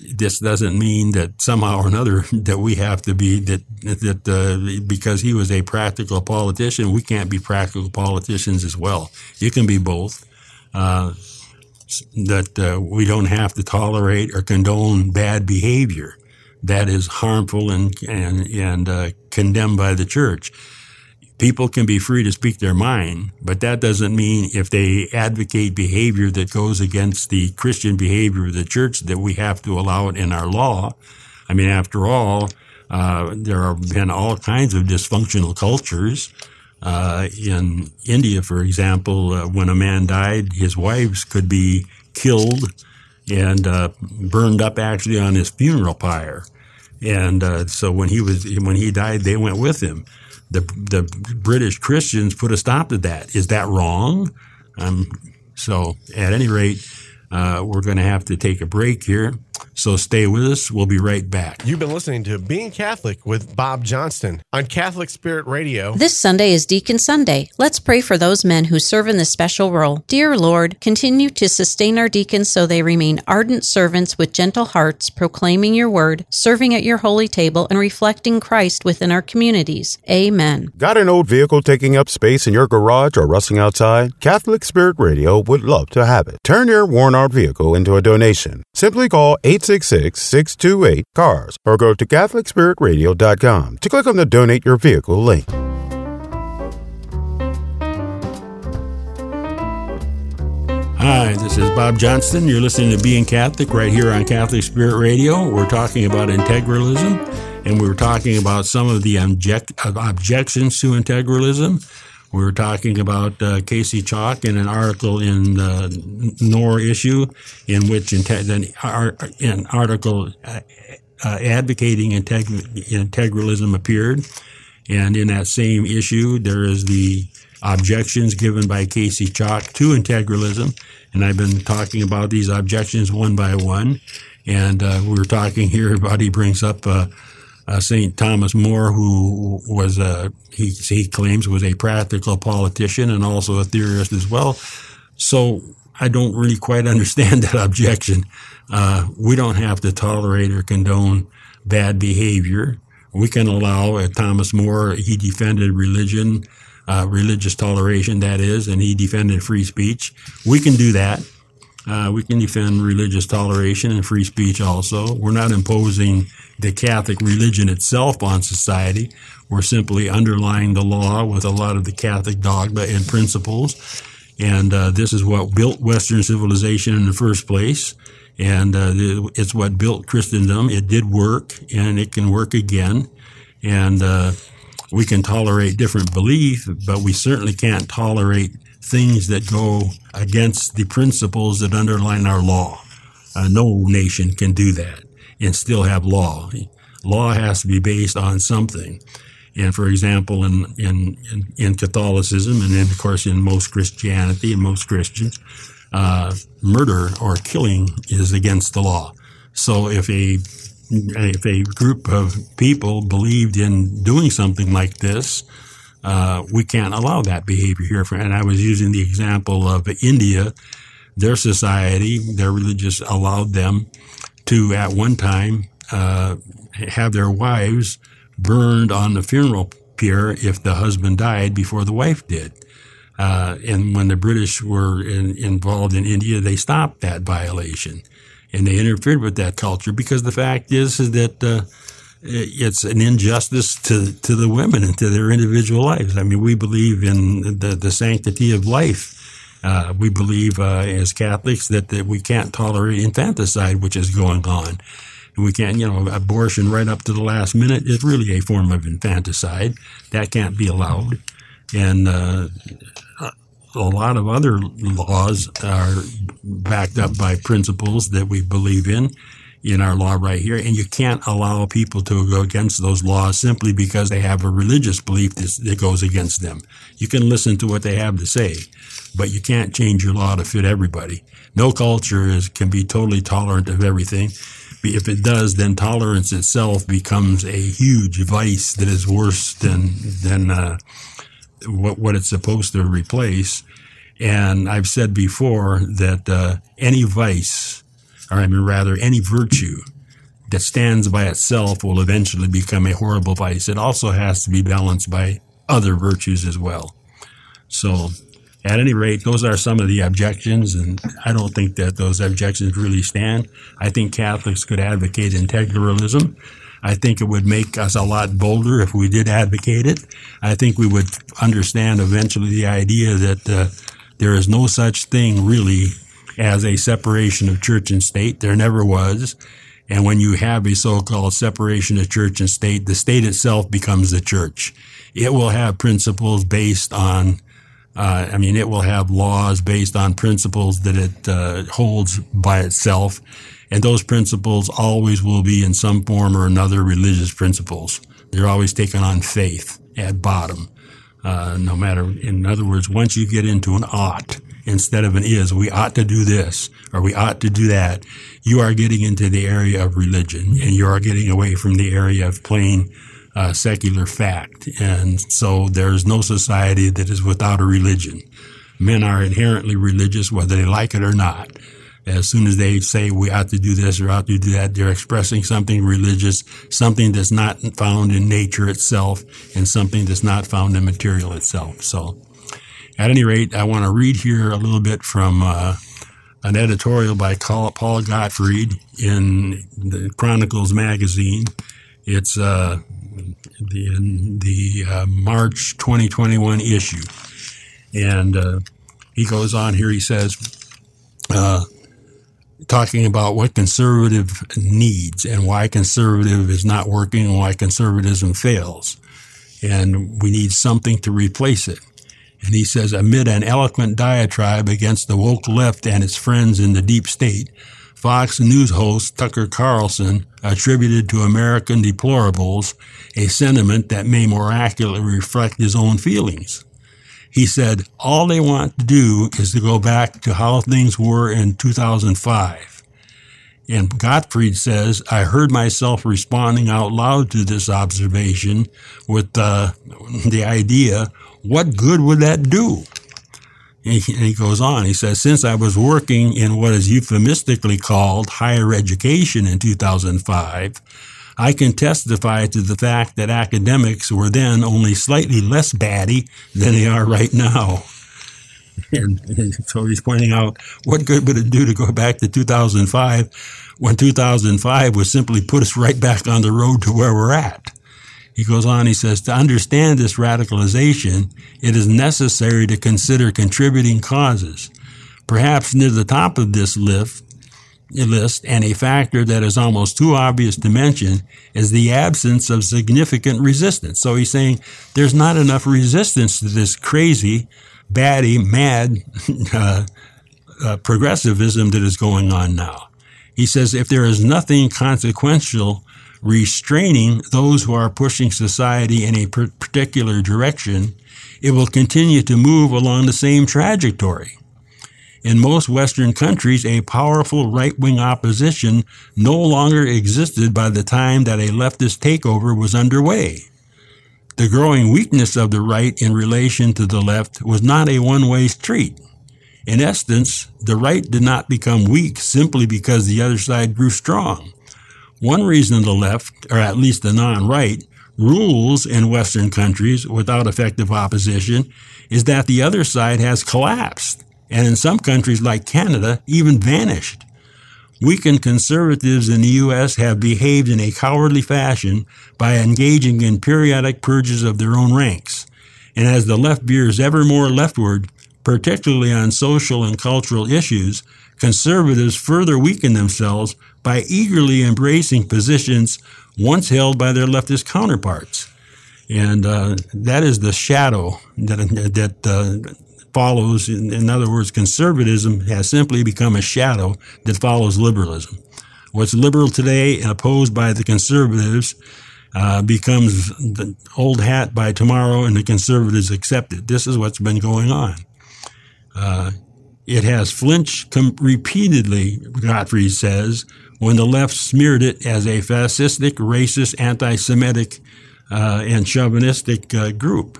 this doesn't mean that somehow or another [LAUGHS] that we have to be that that uh, because he was a practical politician, we can't be practical politicians as well. You can be both. Uh, that uh, we don't have to tolerate or condone bad behavior that is harmful and and and uh, condemned by the church people can be free to speak their mind, but that doesn't mean if they advocate behavior that goes against the Christian behavior of the church that we have to allow it in our law. I mean, after all, uh, there have been all kinds of dysfunctional cultures. Uh, in India, for example, uh, when a man died, his wives could be killed and uh, burned up actually on his funeral pyre. And uh, so when he was when he died, they went with him the the British Christians put a stop to that. Is that wrong? Um, so, at any rate, uh, we're going to have to take a break here. So stay with us. We'll be right back. You've been listening to Being Catholic with Bob Johnston on Catholic Spirit Radio. This Sunday is Deacon Sunday. Let's pray for those men who serve in this special role. Dear Lord, continue to sustain our deacons so they remain ardent servants with gentle hearts, proclaiming your word, serving at your holy table, and reflecting Christ within our communities. Amen. Got an old vehicle taking up space in your garage or rusting outside? Catholic Spirit Radio would love to have it. Turn your worn out vehicle into a donation. Simply call 8 866 628 CARS or go to CatholicSpiritRadio.com to click on the Donate Your Vehicle link. Hi, this is Bob Johnston. You're listening to Being Catholic right here on Catholic Spirit Radio. We're talking about integralism, and we are talking about some of the object, objections to integralism. We were talking about uh, Casey Chalk in an article in the NOR issue, in which an article uh, uh, advocating integ- integralism appeared. And in that same issue, there is the objections given by Casey Chalk to integralism. And I've been talking about these objections one by one. And uh, we were talking here [LAUGHS] about, he brings up uh, uh, St. Thomas More, who was a, he, he claims was a practical politician and also a theorist as well. So I don't really quite understand [LAUGHS] that objection. Uh, we don't have to tolerate or condone bad behavior. We can allow uh, Thomas More, he defended religion, uh, religious toleration, that is, and he defended free speech. We can do that. Uh, we can defend religious toleration and free speech also. We're not imposing the Catholic religion itself on society. We're simply underlying the law with a lot of the Catholic dogma and principles. And uh, this is what built Western civilization in the first place. And uh, it's what built Christendom. It did work and it can work again. And uh, we can tolerate different belief, but we certainly can't tolerate things that go against the principles that underline our law. Uh, no nation can do that and still have law. Law has to be based on something. And for example, in, in, in, in Catholicism and then of course in most Christianity and most Christians, uh, murder or killing is against the law. So if a if a group of people believed in doing something like this, uh, we can't allow that behavior here. And I was using the example of India. Their society, their religious allowed them to, at one time, uh, have their wives burned on the funeral pyre if the husband died before the wife did. Uh, and when the British were in, involved in India, they stopped that violation and they interfered with that culture because the fact is, is that uh, it's an injustice to, to the women and to their individual lives. I mean, we believe in the, the sanctity of life. Uh, we believe uh, as Catholics that, that we can't tolerate infanticide, which is going on. We can't, you know, abortion right up to the last minute is really a form of infanticide. That can't be allowed. And uh, a lot of other laws are backed up by principles that we believe in in our law right here. And you can't allow people to go against those laws simply because they have a religious belief that goes against them. You can listen to what they have to say, but you can't change your law to fit everybody. No culture is, can be totally tolerant of everything. If it does, then tolerance itself becomes a huge vice that is worse than, than, uh, what, what it's supposed to replace. And I've said before that uh, any vice, I mean rather any virtue that stands by itself will eventually become a horrible vice. It also has to be balanced by other virtues as well. So at any rate, those are some of the objections, and I don't think that those objections really stand. I think Catholics could advocate integralism. I think it would make us a lot bolder if we did advocate it. I think we would understand eventually the idea that uh, there is no such thing really as a separation of church and state. There never was. And when you have a so-called separation of church and state, the state itself becomes the church. It will have principles based on, uh, I mean, it will have laws based on principles that it uh, holds by itself and those principles always will be in some form or another religious principles. They're always taken on faith at bottom. Uh, no matter, in other words, once you get into an ought instead of an is, we ought to do this or we ought to do that, you are getting into the area of religion and you are getting away from the area of plain uh, secular fact. And so there's no society that is without a religion. Men are inherently religious, whether they like it or not. As soon as they say we ought to do this or ought to do that, they're expressing something religious, something that's not found in nature itself, and something that's not found in material itself. So, at any rate, I want to read here a little bit from uh, an editorial by Paul Gottfried in the Chronicles magazine. It's uh, the, the uh, March 2021 issue. And uh, he goes on here, he says, uh, talking about what conservative needs and why conservative is not working and why conservatism fails. And we need something to replace it. And he says, amid an eloquent diatribe against the woke left and its friends in the deep state, Fox News host Tucker Carlson attributed to American deplorables a sentiment that may more accurately reflect his own feelings. He said, all they want to do is to go back to how things were in 2005. And Gottfried says, I heard myself responding out loud to this observation with uh, the idea, what good would that do? And he goes on, he says, since I was working in what is euphemistically called higher education in 2005, I can testify to the fact that academics were then only slightly less batty than they are right now. [LAUGHS] And, and, so he's pointing out what good would it do to go back to 2005 when 2005 would simply put us right back on the road to where we're at. He goes on, he says, to understand this radicalization, it is necessary to consider contributing causes. Perhaps near the top of this list list, and a factor that is almost too obvious to mention is the absence of significant resistance. So he's saying there's not enough resistance to this crazy, batty, mad [LAUGHS] uh, uh, progressivism that is going on now. He says if there is nothing consequential restraining those who are pushing society in a particular direction, it will continue to move along the same trajectory. In most Western countries, a powerful right wing opposition no longer existed by the time that a leftist takeover was underway. The growing weakness of the right in relation to the left was not a one way street. In essence, the right did not become weak simply because the other side grew strong. One reason the left, or at least the non right, rules in Western countries without effective opposition is that the other side has collapsed, and in some countries like Canada, even vanished. Weakened conservatives in the U.S. have behaved in a cowardly fashion by engaging in periodic purges of their own ranks. And as the left veers ever more leftward, particularly on social and cultural issues, conservatives further weaken themselves by eagerly embracing positions once held by their leftist counterparts. And uh, that is the shadow that, that uh, follows. In, in other words, conservatism has simply become a shadow that follows liberalism. What's liberal today and opposed by the conservatives uh, becomes the old hat by tomorrow, and the conservatives accept it. This is what's been going on. Uh, it has flinched com- repeatedly, Gottfried says, when the left smeared it as a fascistic, racist, anti Semitic, uh, and chauvinistic uh, group.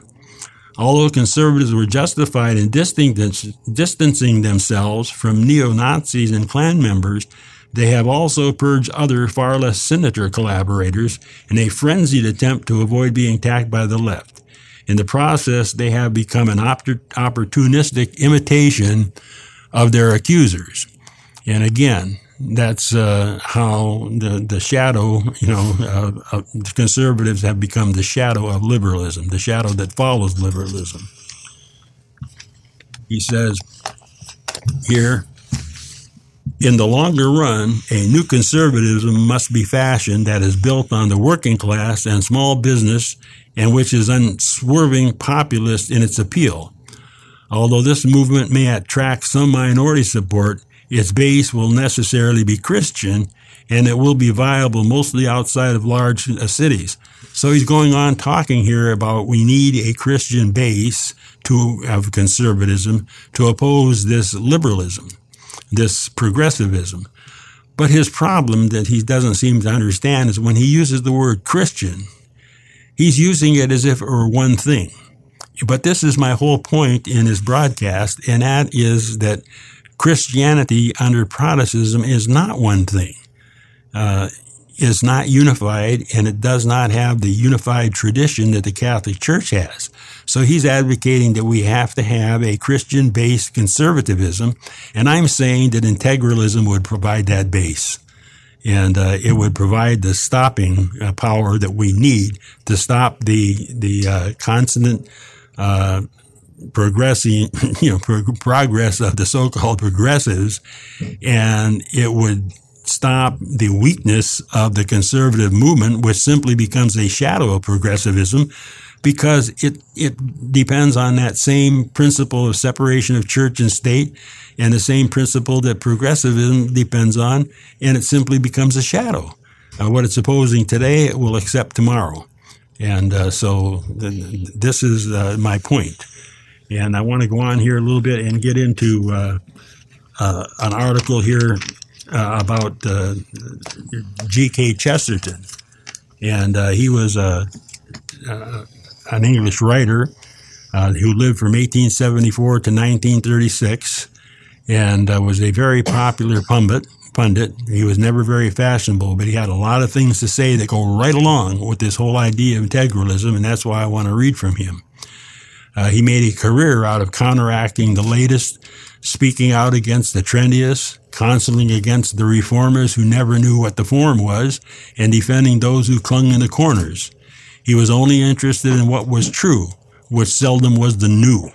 Although conservatives were justified in distancing themselves from neo Nazis and Klan members, they have also purged other far less sinister collaborators in a frenzied attempt to avoid being attacked by the left. In the process, they have become an opportunistic imitation of their accusers. And again, that's uh, how the, the shadow, you know, uh, uh, conservatives have become the shadow of liberalism, the shadow that follows liberalism. He says here, in the longer run, a new conservatism must be fashioned that is built on the working class and small business and which is unswerving populist in its appeal. Although this movement may attract some minority support, its base will necessarily be Christian and it will be viable mostly outside of large uh, cities. So he's going on talking here about we need a Christian base to have conservatism to oppose this liberalism, this progressivism. But his problem that he doesn't seem to understand is when he uses the word Christian, He's using it as if it were one thing. But this is my whole point in his broadcast, and that is that Christianity under Protestantism is not one thing. Uh, is not unified and it does not have the unified tradition that the Catholic Church has. So he's advocating that we have to have a Christian based conservatism. And I'm saying that integralism would provide that base and uh, it would provide the stopping uh, power that we need to stop the the uh, constant uh, progressing, [LAUGHS] you know, pro- progress of the so-called progressives, and it would stop the weakness of the conservative movement, which simply becomes a shadow of progressivism because it, it depends on that same principle of separation of church and state and the same principle that progressivism depends on, and it simply becomes a shadow. Uh, what it's opposing today, it will accept tomorrow. And uh, so th- this is uh, my point. And I want to go on here a little bit and get into uh, uh, an article here uh, about G.K. Chesterton. And he was a an English writer uh, who lived from 1874 to 1936 and uh, was a very popular pundit. Pundit. He was never very fashionable, but he had a lot of things to say that go right along with this whole idea of integralism, and that's why I want to read from him. Uh, he made a career out of counteracting the latest, speaking out against the trendiest, counseling against the reformers who never knew what the form was, and defending those who clung in the corners. He was only interested in what was true, which seldom was the new.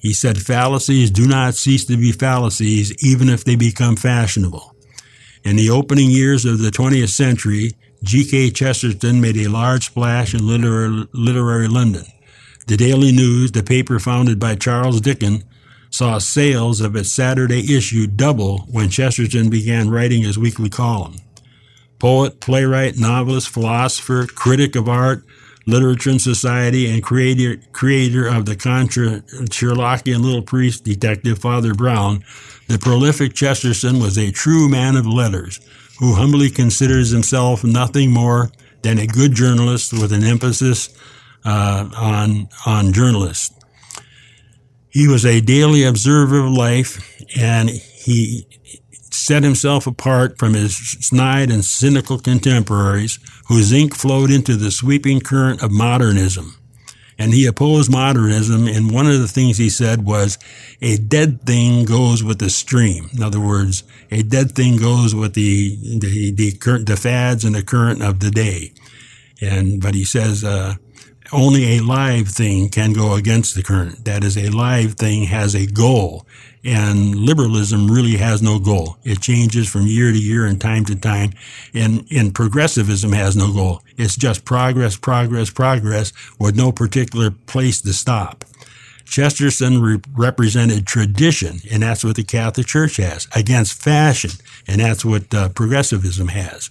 He said fallacies do not cease to be fallacies even if they become fashionable. In the opening years of the 20th century, G.K. Chesterton made a large splash in literary, literary London. The Daily News, the paper founded by Charles Dickens, saw sales of its Saturday issue double when Chesterton began writing his weekly column. poet, playwright, novelist, philosopher, critic of art, literature and society, and creator, creator of the contra Sherlockian little priest detective Father Brown, the prolific Chesterton was a true man of letters who humbly considers himself nothing more than a good journalist with an emphasis uh, on on journalist. He was a daily observer of life, and he set himself apart from his snide and cynical contemporaries whose ink flowed into the sweeping current of modernism. And he opposed modernism, and one of the things he said was, a dead thing goes with the stream. In other words, a dead thing goes with the, the, the, current, the fads and the current of the day. And, but he says, uh, only a live thing can go against the current. That is, a live thing has a goal. And liberalism really has no goal. It changes from year to year and time to time. And, and progressivism has no goal. It's just progress, progress, progress with no particular place to stop. Chesterton re- represented tradition, and that's what the Catholic Church has, against fashion, and that's what uh, progressivism has.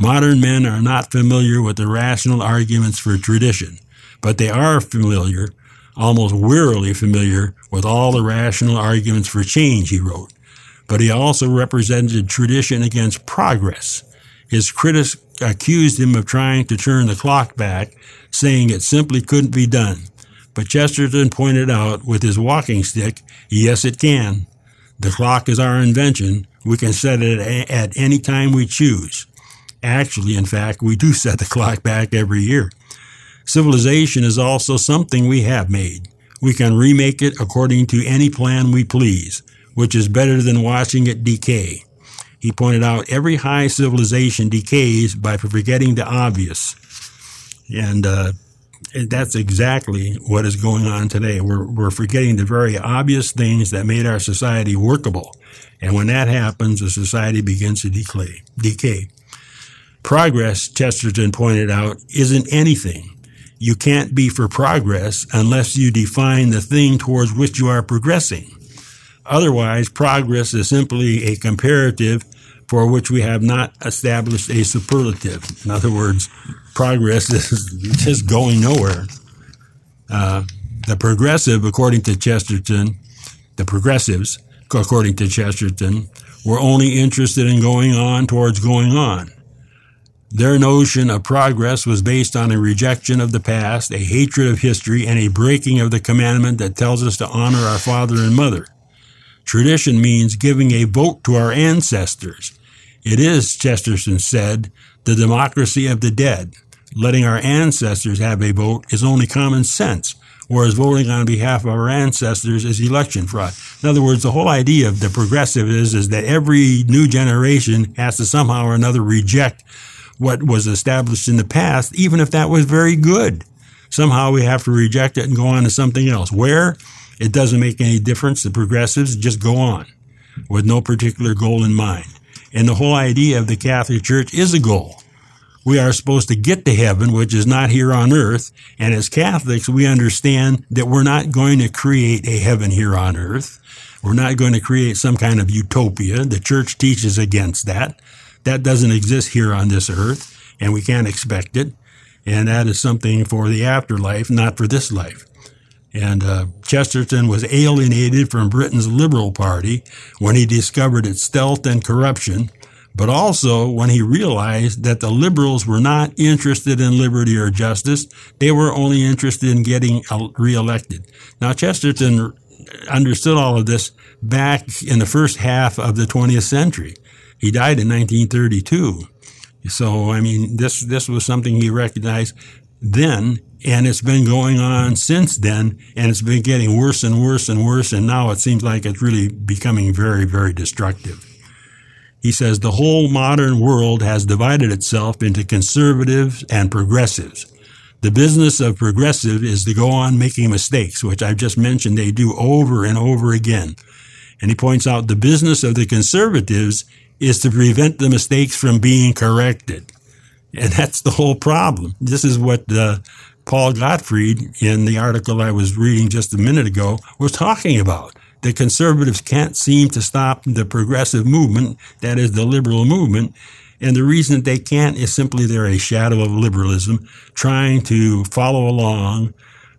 Modern men are not familiar with the rational arguments for tradition but they are familiar, almost wearily familiar, with all the rational arguments for change, he wrote. But he also represented tradition against progress. His critics accused him of trying to turn the clock back, saying it simply couldn't be done. But Chesterton pointed out with his walking stick, yes, it can. The clock is our invention. We can set it at any time we choose. Actually, in fact, we do set the clock back every year. Civilization is also something we have made. We can remake it according to any plan we please, which is better than watching it decay. He pointed out every high civilization decays by forgetting the obvious. And uh, that's exactly what is going on today. We're, we're forgetting the very obvious things that made our society workable. And when that happens, the society begins to decay. decay. Progress, Chesterton pointed out, isn't anything you can't be for progress unless you define the thing towards which you are progressing. Otherwise, progress is simply a comparative for which we have not established a superlative. In other words, progress [LAUGHS] is just going nowhere. Uh, the progressive, according to Chesterton, the progressives, according to Chesterton, were only interested in going on towards going on. Their notion of progress was based on a rejection of the past, a hatred of history, and a breaking of the commandment that tells us to honor our father and mother. Tradition means giving a vote to our ancestors. It is, Chesterton said, the democracy of the dead. Letting our ancestors have a vote is only common sense, whereas voting on behalf of our ancestors is election fraud. In other words, the whole idea of the progressive is, is that every new generation has to somehow or another reject what was established in the past, even if that was very good. Somehow we have to reject it and go on to something else. Where? It doesn't make any difference. The progressives just go on with no particular goal in mind. And the whole idea of the Catholic Church is a goal. We are supposed to get to heaven, which is not here on earth. And as Catholics, we understand that we're not going to create a heaven here on earth. We're not going to create some kind of utopia. The church teaches against that. That doesn't exist here on this earth, and we can't expect it. And that is something for the afterlife, not for this life. And uh, Chesterton was alienated from Britain's Liberal Party when he discovered its stealth and corruption, but also when he realized that the liberals were not interested in liberty or justice. They were only interested in getting reelected. Now, Chesterton understood all of this back in the first half of the 20th century. He died in 1932. So, I mean, this, this was something he recognized then, and it's been going on since then, and it's been getting worse and worse and worse, and now it seems like it's really becoming very, very destructive. He says the whole modern world has divided itself into conservatives and progressives. The business of progressive is to go on making mistakes, which I've just mentioned they do over and over again. And he points out the business of the conservatives is to prevent the mistakes from being corrected. And that's the whole problem. This is what uh, Paul Gottfried, in the article I was reading just a minute ago, was talking about. The conservatives can't seem to stop the progressive movement, that is the liberal movement, And the reason they can't is simply they're a shadow of liberalism, trying to follow along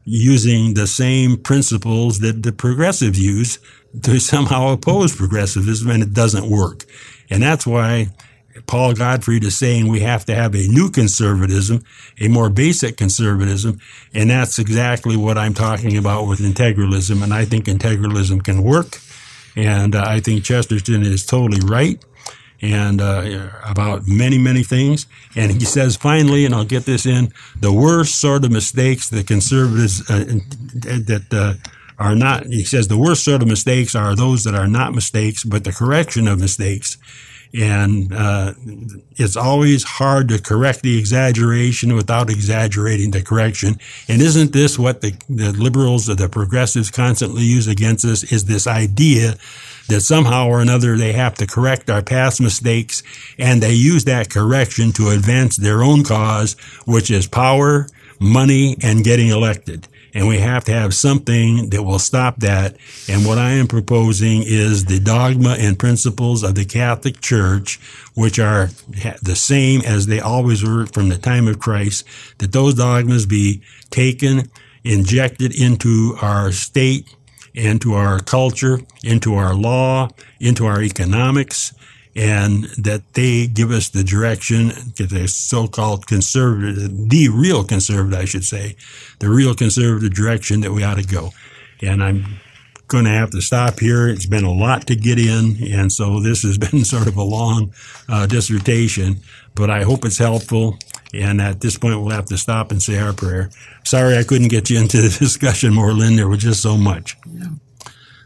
using the same principles that the progressives use to somehow oppose progressivism, and it doesn't work. And that's why Paul Gottfried is saying we have to have a new conservatism, a more basic conservatism, and that's exactly what I'm talking about with integralism. And I think integralism can work, and uh, I think Chesterton is totally right. And uh, about many, many things. And he says, finally, and I'll get this in, the worst sort of mistakes that conservatives uh, that uh, are not, he says, the worst sort of mistakes are those that are not mistakes, but the correction of mistakes and uh, it's always hard to correct the exaggeration without exaggerating the correction. And isn't this what the, the liberals or the progressives constantly use against us? Is this idea that somehow or another they have to correct our past mistakes, and they use that correction to advance their own cause, which is power, money, and getting elected and we have to have something that will stop that. And what I am proposing is the dogma and principles of the Catholic Church, which are the same as they always were from the time of Christ, that those dogmas be taken, injected into our state, into our culture, into our law, into our economics, and that they give us the direction, the so-called conservative, the real conservative, I should say, the real conservative direction that we ought to go. And I'm going to have to stop here. It's been a lot to get in, and so this has [LAUGHS] been sort of a long uh, dissertation, but I hope it's helpful. And at this point, we'll have to stop and say our prayer. Sorry I couldn't get you into the [LAUGHS] discussion more, Lynn. There was just so much. Yeah.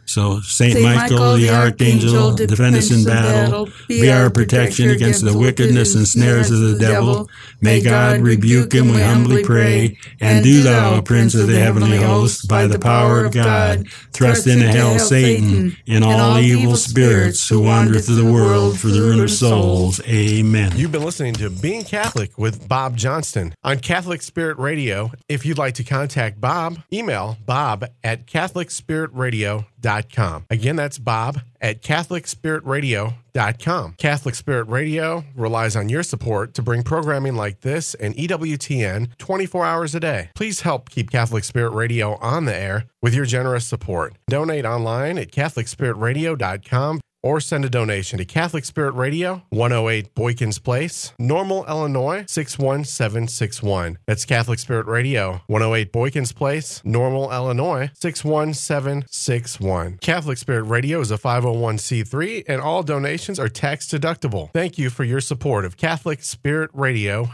So Saint, Michael, Michael, the Archangel, defend us in battle. Be our protection against the wickedness and snares of the devil. May God rebuke him, we humbly pray. And do thou, Prince of the heavenly host, by the power of God, thrust into hell Satan and all evil spirits who wander through the world for the ruin of souls. Amen. You've been listening to Being Catholic with Bob Johnston on Catholic Spirit Radio. If you'd like to contact Bob, email bob at catholicspiritradio.com CatholicSpiritRadio.com. Again, that's Bob at CatholicSpiritRadio.com. Catholic Spirit Radio relies on your support to bring programming like this and EWTN 24 hours a day. Please help keep Catholic Spirit Radio on the air with your generous support. Donate online at CatholicSpiritRadio.com or send a donation to Catholic Spirit Radio, 108 Boykins Place, Normal, Illinois 61761. That's Catholic Spirit Radio, 108 Boykins Place, Normal, Illinois 61761. Catholic Spirit Radio is a 501c3 and all donations are tax deductible. Thank you for your support of Catholic Spirit Radio